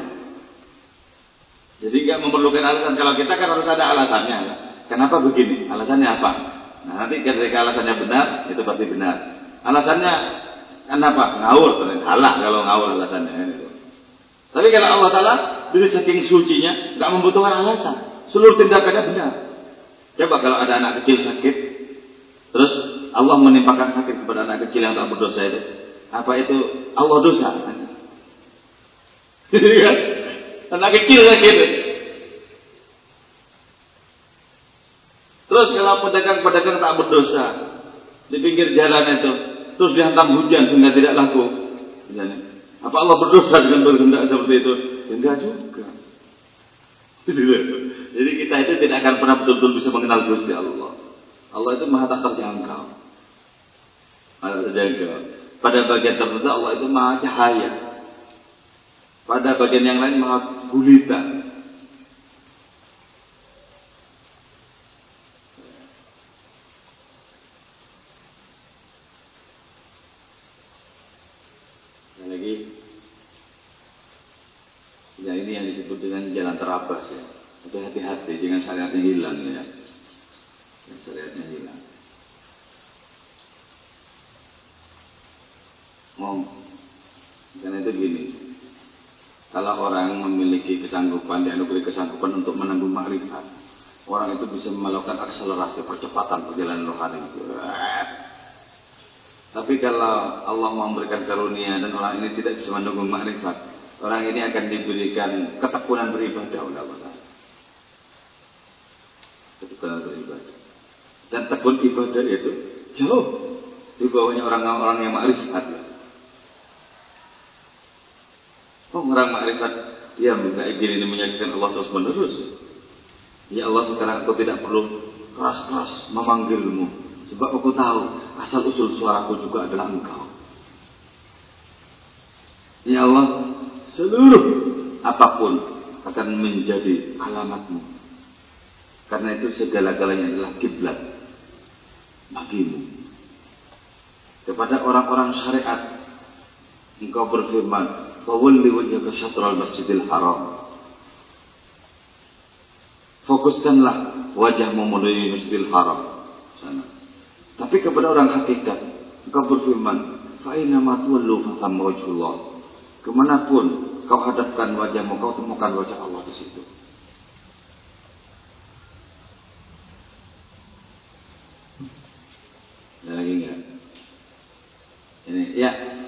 Speaker 2: Jadi nggak memerlukan alasan. Kalau kita kan harus ada alasannya. Ya. Kenapa begini? Alasannya apa? Nah, nanti ketika alasannya benar, itu pasti benar. Alasannya kenapa? Ngawur, salah kalau ngawur alasannya. Itu. Tapi kalau Allah Taala dari saking sucinya nggak membutuhkan alasan. Seluruh tindakannya benar. Coba kalau ada anak kecil sakit, terus Allah menimpakan sakit kepada anak kecil yang tak berdosa itu, apa itu Allah dosa? Kan? (laughs) Anak kecil sakit. Terus kalau pedagang-pedagang tak berdosa di pinggir jalan itu, terus dihantam hujan sehingga tidak laku. Apa Allah berdosa dengan berkehendak seperti itu? Ya, enggak juga. (laughs) Jadi kita itu tidak akan pernah betul-betul bisa mengenal Gusti Allah. Allah itu maha tak terjangkau. Maha terjangkau. Pada bagian tertentu Allah itu maha cahaya. Pada bagian yang lain maha gulita. lagi ya ini yang disebut terabas ya. Tapi hati-hati jangan syariatnya hilang ya. Jangan syariatnya hilang. Ngomong. Karena itu gini. Kalau orang memiliki kesanggupan, dianugerahi kesanggupan untuk menanggung makrifat, orang itu bisa melakukan akselerasi percepatan perjalanan rohani. Tapi kalau Allah memberikan karunia dan orang ini tidak bisa mendukung makrifat, orang ini akan diberikan ketekunan beribadah oleh Allah. Ketekunan beribadah. Dan tekun ibadah itu jauh di bawahnya orang-orang yang makrifat. Oh, orang makrifat dia minta izin ini menyaksikan Allah terus menerus. Ya Allah sekarang aku tidak perlu keras-keras memanggilmu. Sebab aku tahu asal usul suaraku juga adalah engkau. Ya Allah, seluruh apa pun akan menjadi alamatmu. Karena itu segala-galanya adalah kiblat bagimu. Kepada orang-orang syariat, engkau berfirman, "Fawalli wajhaka syatral masjidil haram." Fokuskanlah wajahmu menuju Masjidil Haram sana. Tapi kepada orang hakikat, engkau berfirman, "Fa'ina ma tuwallu fasamma wajhullah." Ke mana pun kau hadapkan wajahmu, kau temukan wajah Allah di situ. Ada lagi enggak? Ini, ya.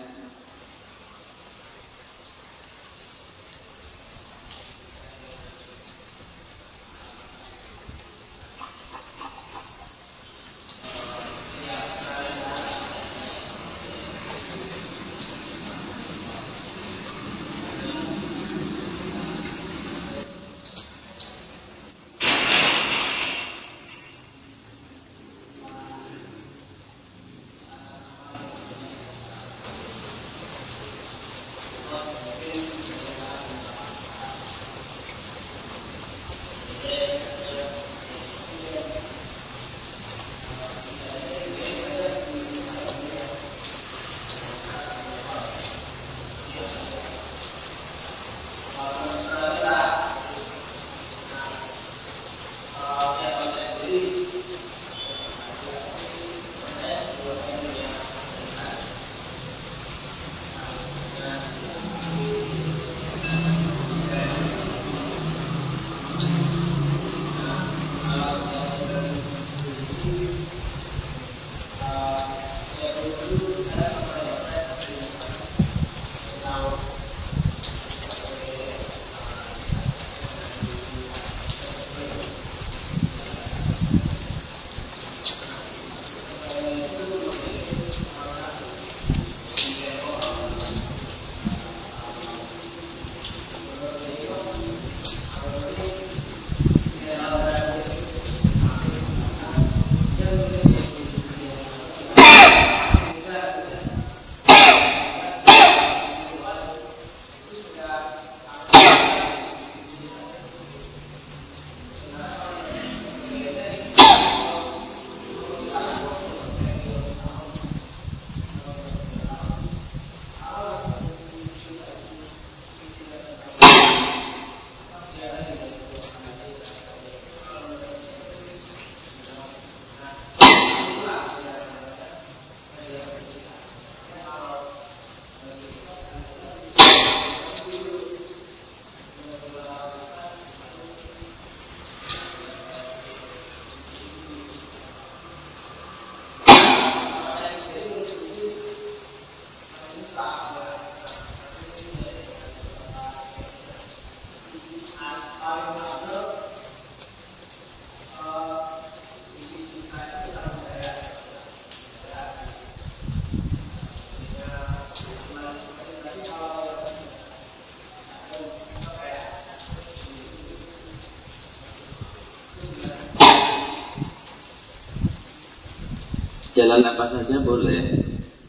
Speaker 2: Jalan apa saja boleh,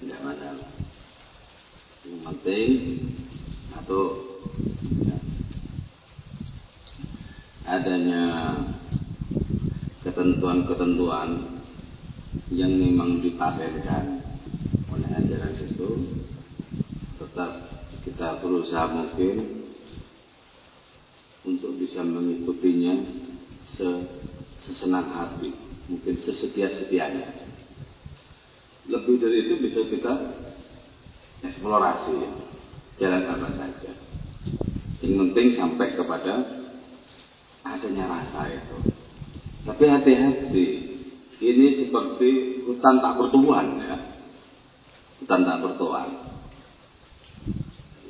Speaker 2: tidak masalah. Yang penting satu ya, adanya ketentuan-ketentuan yang memang dipatenkan oleh ajaran itu tetap kita berusaha mungkin untuk bisa mengikutinya sesenang hati mungkin sesetia-setianya dari itu bisa kita eksplorasi ya. jalan apa saja yang penting sampai kepada adanya rasa itu tapi hati-hati ini seperti hutan tak bertumbuhan ya hutan tak bertuan.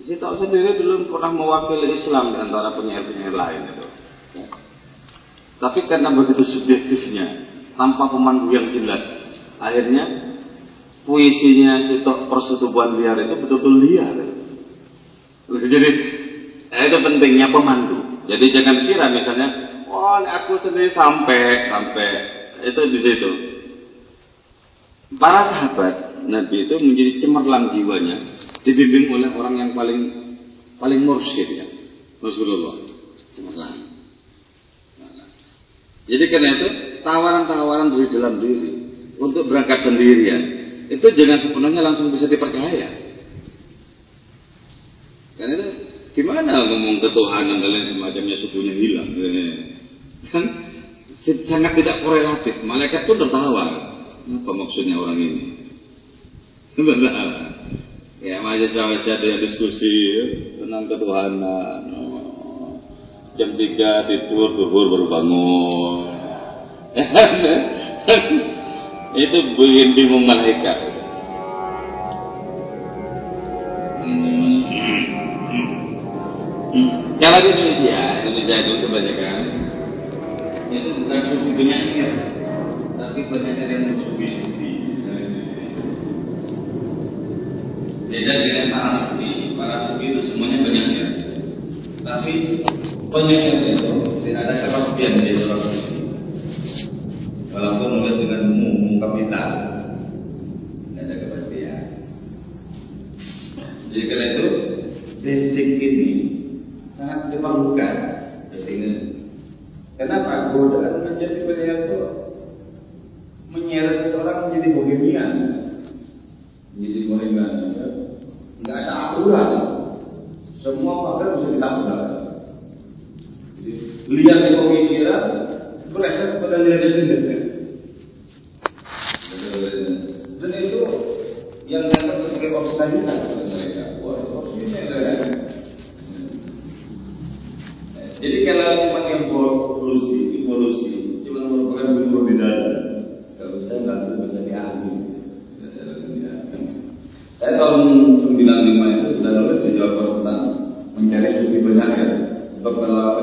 Speaker 2: Si tahu sendiri dulu pernah mewakili Islam di antara penyair-penyair lain itu. Tapi karena begitu subjektifnya, tanpa pemandu yang jelas, akhirnya puisinya Sitok persetubuhan liar itu betul-betul liar. Jadi eh, itu pentingnya pemandu. Jadi jangan kira misalnya, oh aku sendiri sampai sampai itu di situ. Para sahabat Nabi itu menjadi cemerlang jiwanya, dibimbing oleh orang yang paling paling mursyid ya, Rasulullah. Cemerlang. Jadi karena itu tawaran-tawaran dari dalam diri untuk berangkat sendirian itu jangan sepenuhnya langsung bisa dipercaya. Karena itu gimana ngomong ketuhanan kalian semacamnya sukunya hilang? Kan sangat tidak korelatif. Malaikat pun tertawa. Apa maksudnya orang ini? Benar. Ya masih sama ada yang diskusi tentang ketuhanan. Oh. Jam tiga tidur, duhur baru bangun. (laughs) Itu bikin bingung malaikat. Kalau di Indonesia, Indonesia itu kebanyakan itu bukan suku penyanyi, tapi penyanyi yang sufi. Beda dengan para sufi, para sufi itu semuanya penyanyi. Tapi penyanyi itu tidak ada kepastian di dalam. Walaupun nulis dengan umum kapital, tidak ada kepastian. Jadi karena itu basic ini sangat diperlukan. Kenapa godaan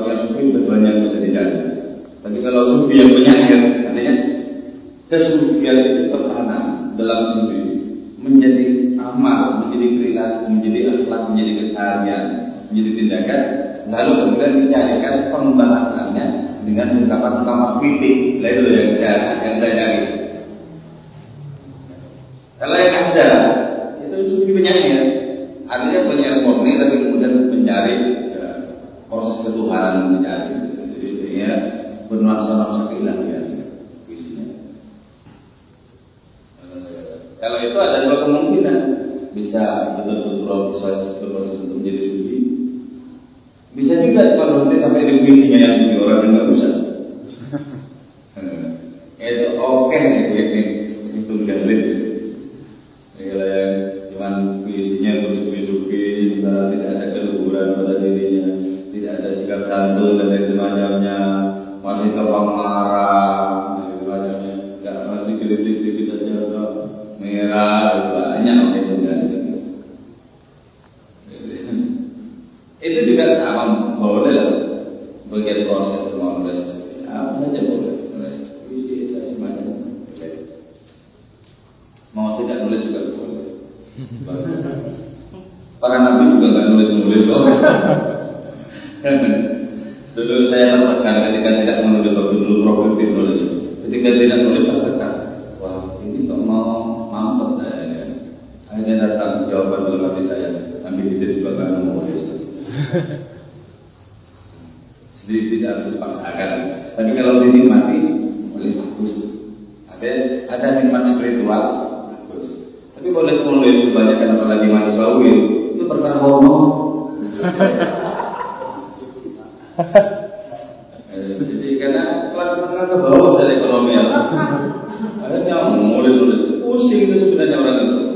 Speaker 2: kalau penyair sufi sudah banyak bisa dicari. Tapi kalau sufi yang penyair, artinya kesufian itu tertanam dalam sufi menjadi amal, menjadi perilaku, menjadi akhlak, menjadi keseharian, menjadi tindakan lalu kemudian dicarikan pembahasannya dengan ungkapan-ungkapan kritik nah itu yang saya yang saya cari. Kalau yang ada itu sufi penyair artinya penyair murni tapi kemudian mencari ketuhanan mencari. Jadi ya bernuansa-nuansa keilahian. Isinya. Kalau itu ada dua kemungkinan. Bisa betul-betul proses untuk menjadi sufi bisa juga nanti sampai di puisinya yang sufi orang yang nggak bisa itu oke nih ini itu galit kalau yang cuman puisinya bersufi-sufi sementara tidak ada keluhuran pada dirinya tidak ada sikap santun dan lain semacamnya masih gampang marah dan semacamnya nggak masih kritik dikit aja udah merah banyak itu kan itu juga sama boleh lah bagian proses menulis apa saja boleh puisi saya semuanya mau tidak nulis juga boleh para nabi juga nggak nulis nulis kok dulu saya tertekan ketika tidak menulis waktu dulu produktif nulis ketika tidak nulis tertekan wah ini kok mau mampet saya akhirnya datang jawaban dalam hati saya ambil itu juga nggak mau nulis jadi tidak harus dipaksakan. Tapi kalau dinikmati, boleh bagus. Ada ada nikmat spiritual, bagus. Tapi boleh menulis kebanyakan apalagi manusiawi itu perkara hormon. Jadi karena kelas menengah ke bawah secara ekonomi ya. Akhirnya nulis nulis pusing itu sebenarnya orang itu.